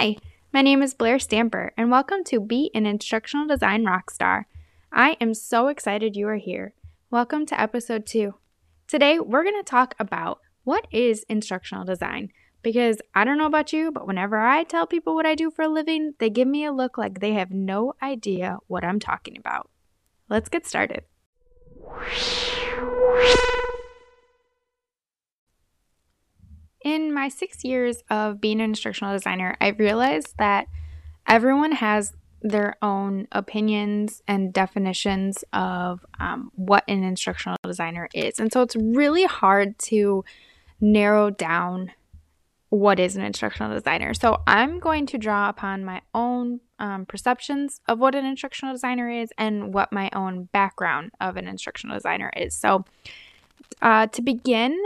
Hi, my name is Blair Stamper, and welcome to Be an Instructional Design Rockstar. I am so excited you are here. Welcome to episode two. Today, we're going to talk about what is instructional design. Because I don't know about you, but whenever I tell people what I do for a living, they give me a look like they have no idea what I'm talking about. Let's get started. In my six years of being an instructional designer, I've realized that everyone has their own opinions and definitions of um, what an instructional designer is. And so it's really hard to narrow down what is an instructional designer. So I'm going to draw upon my own um, perceptions of what an instructional designer is and what my own background of an instructional designer is. So uh, to begin,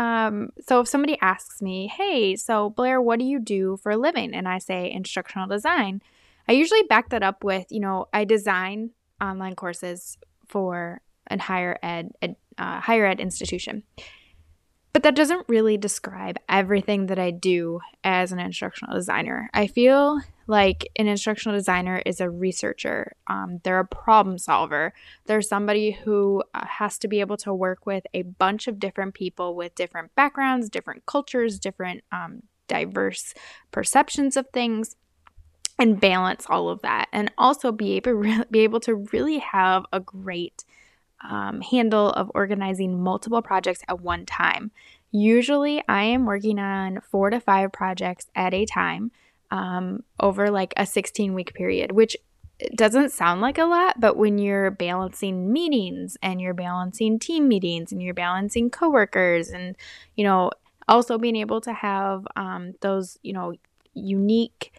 um, so if somebody asks me, hey, so Blair, what do you do for a living? And I say instructional design, I usually back that up with, you know, I design online courses for a higher ed, ed uh, higher ed institution. But that doesn't really describe everything that I do as an instructional designer. I feel like an instructional designer is a researcher, um, they're a problem solver. They're somebody who uh, has to be able to work with a bunch of different people with different backgrounds, different cultures, different um, diverse perceptions of things and balance all of that and also be able be able to really have a great um, handle of organizing multiple projects at one time. Usually, I am working on four to five projects at a time um, over like a 16 week period, which doesn't sound like a lot, but when you're balancing meetings and you're balancing team meetings and you're balancing coworkers and, you know, also being able to have um, those, you know, unique,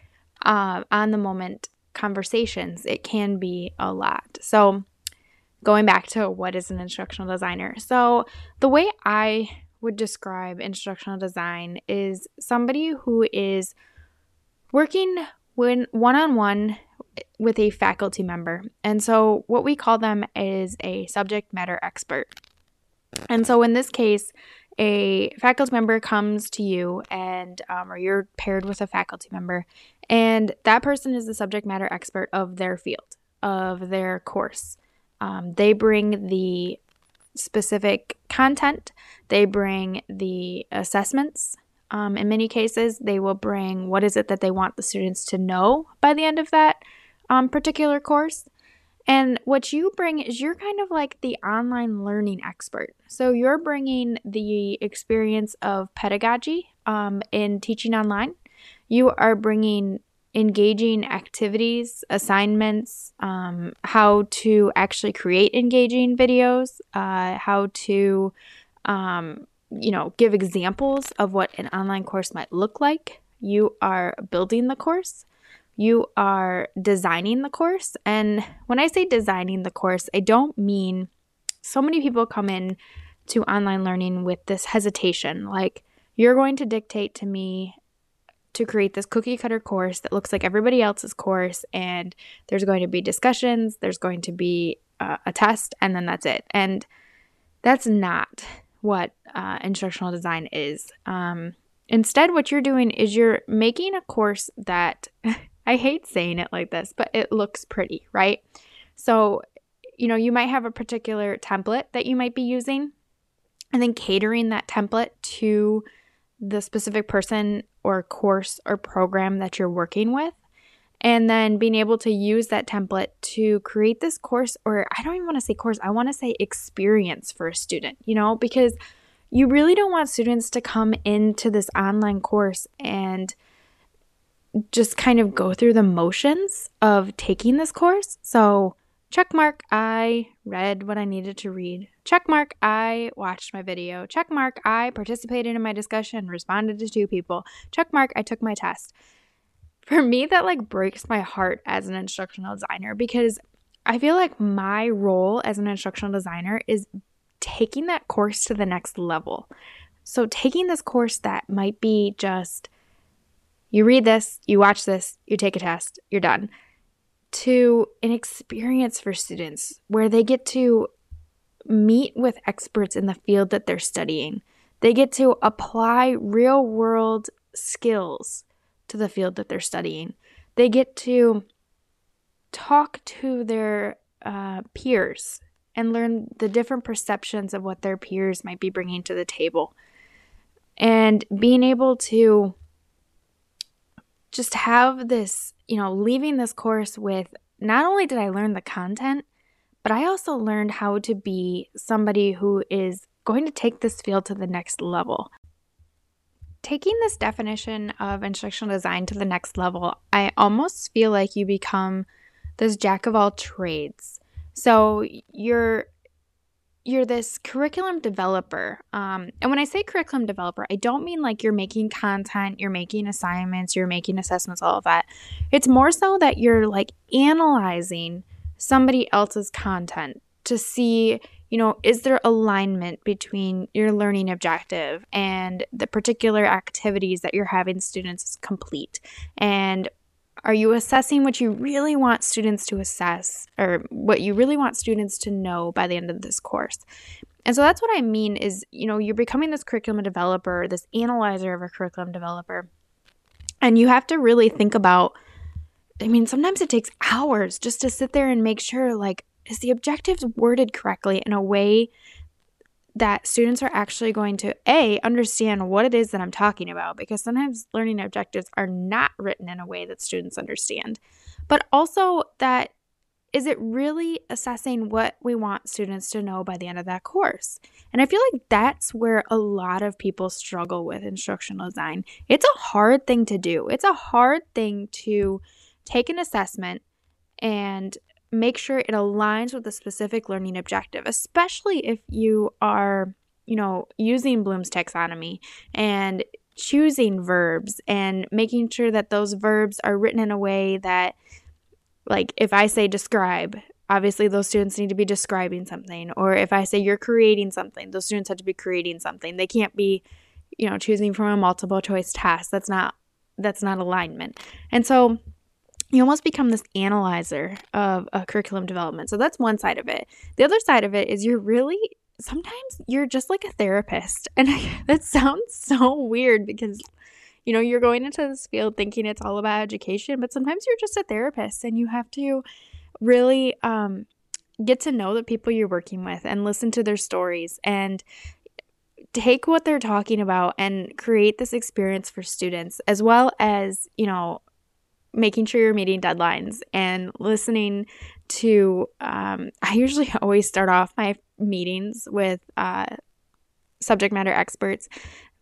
uh, on the moment conversations, it can be a lot. So, going back to what is an instructional designer. So, the way I would describe instructional design is somebody who is working when one-on-one with a faculty member. And so what we call them is a subject matter expert. And so in this case, a faculty member comes to you and um, or you're paired with a faculty member and that person is the subject matter expert of their field of their course um, they bring the specific content, they bring the assessments. Um, in many cases, they will bring what is it that they want the students to know by the end of that um, particular course. And what you bring is you're kind of like the online learning expert. So you're bringing the experience of pedagogy um, in teaching online. You are bringing engaging activities, assignments, um, how to actually create engaging videos, uh, how to, um, you know, give examples of what an online course might look like. You are building the course. You are designing the course. And when I say designing the course, I don't mean so many people come in to online learning with this hesitation like, you're going to dictate to me to create this cookie cutter course that looks like everybody else's course and there's going to be discussions there's going to be uh, a test and then that's it and that's not what uh, instructional design is um, instead what you're doing is you're making a course that i hate saying it like this but it looks pretty right so you know you might have a particular template that you might be using and then catering that template to the specific person or course or program that you're working with. And then being able to use that template to create this course, or I don't even want to say course, I want to say experience for a student, you know, because you really don't want students to come into this online course and just kind of go through the motions of taking this course. So, check mark, I read what I needed to read. Check mark, I watched my video. Check mark, I participated in my discussion, responded to two people. Check mark, I took my test. For me, that like breaks my heart as an instructional designer because I feel like my role as an instructional designer is taking that course to the next level. So, taking this course that might be just you read this, you watch this, you take a test, you're done, to an experience for students where they get to meet with experts in the field that they're studying. They get to apply real world skills to the field that they're studying. They get to talk to their uh, peers and learn the different perceptions of what their peers might be bringing to the table. And being able to just have this, you know, leaving this course with not only did I learn the content, but I also learned how to be somebody who is going to take this field to the next level. Taking this definition of instructional design to the next level, I almost feel like you become this jack of all trades. So you're you're this curriculum developer. Um, and when I say curriculum developer, I don't mean like you're making content, you're making assignments, you're making assessments, all of that. It's more so that you're like analyzing somebody else's content to see, you know, is there alignment between your learning objective and the particular activities that you're having students complete? And are you assessing what you really want students to assess or what you really want students to know by the end of this course? And so that's what I mean is, you know, you're becoming this curriculum developer, this analyzer of a curriculum developer. And you have to really think about I mean, sometimes it takes hours just to sit there and make sure like is the objectives worded correctly in a way that students are actually going to a understand what it is that I'm talking about because sometimes learning objectives are not written in a way that students understand. But also that is it really assessing what we want students to know by the end of that course? And I feel like that's where a lot of people struggle with instructional design. It's a hard thing to do. It's a hard thing to take an assessment and make sure it aligns with the specific learning objective, especially if you are, you know, using Bloom's taxonomy and choosing verbs and making sure that those verbs are written in a way that like if I say describe, obviously those students need to be describing something or if I say you're creating something, those students have to be creating something. They can't be, you know, choosing from a multiple choice task. That's not that's not alignment. And so you almost become this analyzer of a curriculum development. So that's one side of it. The other side of it is you're really sometimes you're just like a therapist. And that sounds so weird because you know, you're going into this field thinking it's all about education, but sometimes you're just a therapist and you have to really um, get to know the people you're working with and listen to their stories and take what they're talking about and create this experience for students as well as, you know, making sure you're meeting deadlines and listening to um, i usually always start off my meetings with uh, subject matter experts.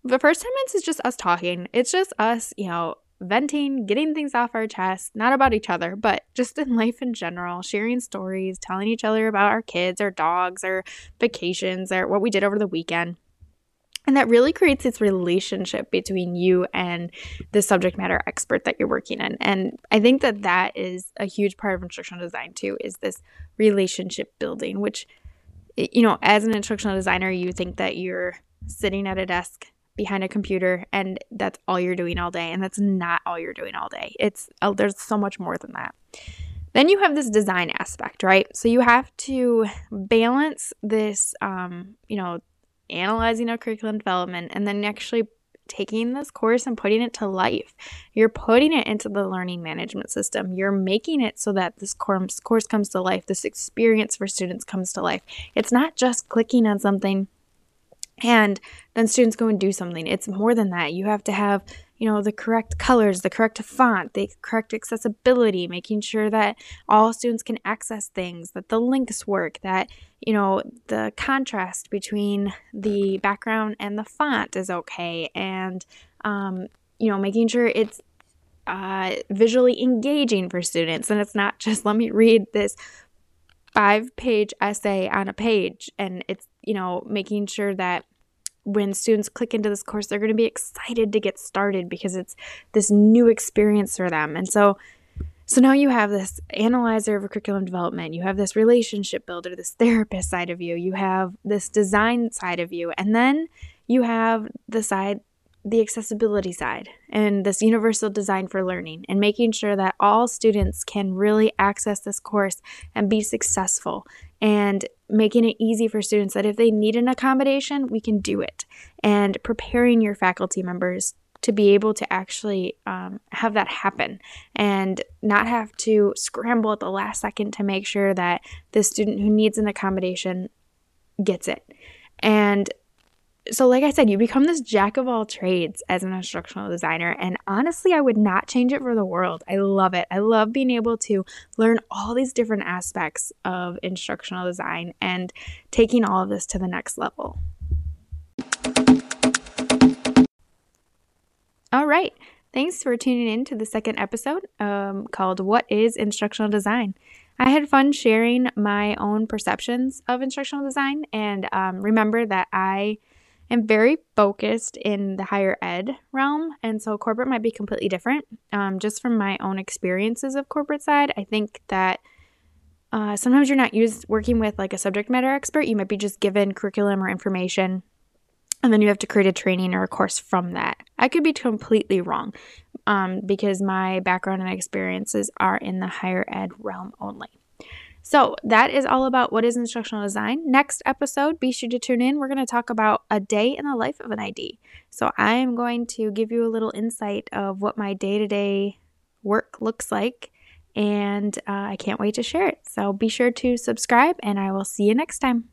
The first 10 minutes is just us talking. It's just us you know venting getting things off our chest not about each other but just in life in general sharing stories telling each other about our kids our dogs our vacations or what we did over the weekend and that really creates this relationship between you and the subject matter expert that you're working in. And I think that that is a huge part of instructional design too, is this relationship building, which, you know, as an instructional designer, you think that you're sitting at a desk behind a computer and that's all you're doing all day. And that's not all you're doing all day. It's, uh, there's so much more than that. Then you have this design aspect, right? So you have to balance this, um, you know, analyzing our curriculum development, and then actually taking this course and putting it to life. You're putting it into the learning management system. You're making it so that this course, course comes to life, this experience for students comes to life. It's not just clicking on something and then students go and do something. It's more than that. You have to have you know, the correct colors, the correct font, the correct accessibility, making sure that all students can access things, that the links work, that, you know, the contrast between the background and the font is okay, and, um, you know, making sure it's uh, visually engaging for students. And it's not just let me read this five page essay on a page, and it's, you know, making sure that when students click into this course, they're going to be excited to get started because it's this new experience for them. And so, so now you have this analyzer of curriculum development, you have this relationship builder, this therapist side of you, you have this design side of you, and then you have the side the accessibility side and this universal design for learning and making sure that all students can really access this course and be successful and making it easy for students that if they need an accommodation, we can do it. And preparing your faculty members to be able to actually um, have that happen and not have to scramble at the last second to make sure that the student who needs an accommodation gets it. And so, like I said, you become this jack of all trades as an instructional designer. And honestly, I would not change it for the world. I love it. I love being able to learn all these different aspects of instructional design and taking all of this to the next level. All right. Thanks for tuning in to the second episode um, called What is Instructional Design? I had fun sharing my own perceptions of instructional design. And um, remember that I am very focused in the higher ed realm. And so corporate might be completely different. Um, just from my own experiences of corporate side, I think that. Uh, sometimes you're not used working with like a subject matter expert. You might be just given curriculum or information and then you have to create a training or a course from that. I could be completely wrong um, because my background and experiences are in the higher ed realm only. So that is all about what is instructional design. Next episode, be sure to tune in. We're going to talk about a day in the life of an ID. So I am going to give you a little insight of what my day to day work looks like. And uh, I can't wait to share it. So be sure to subscribe, and I will see you next time.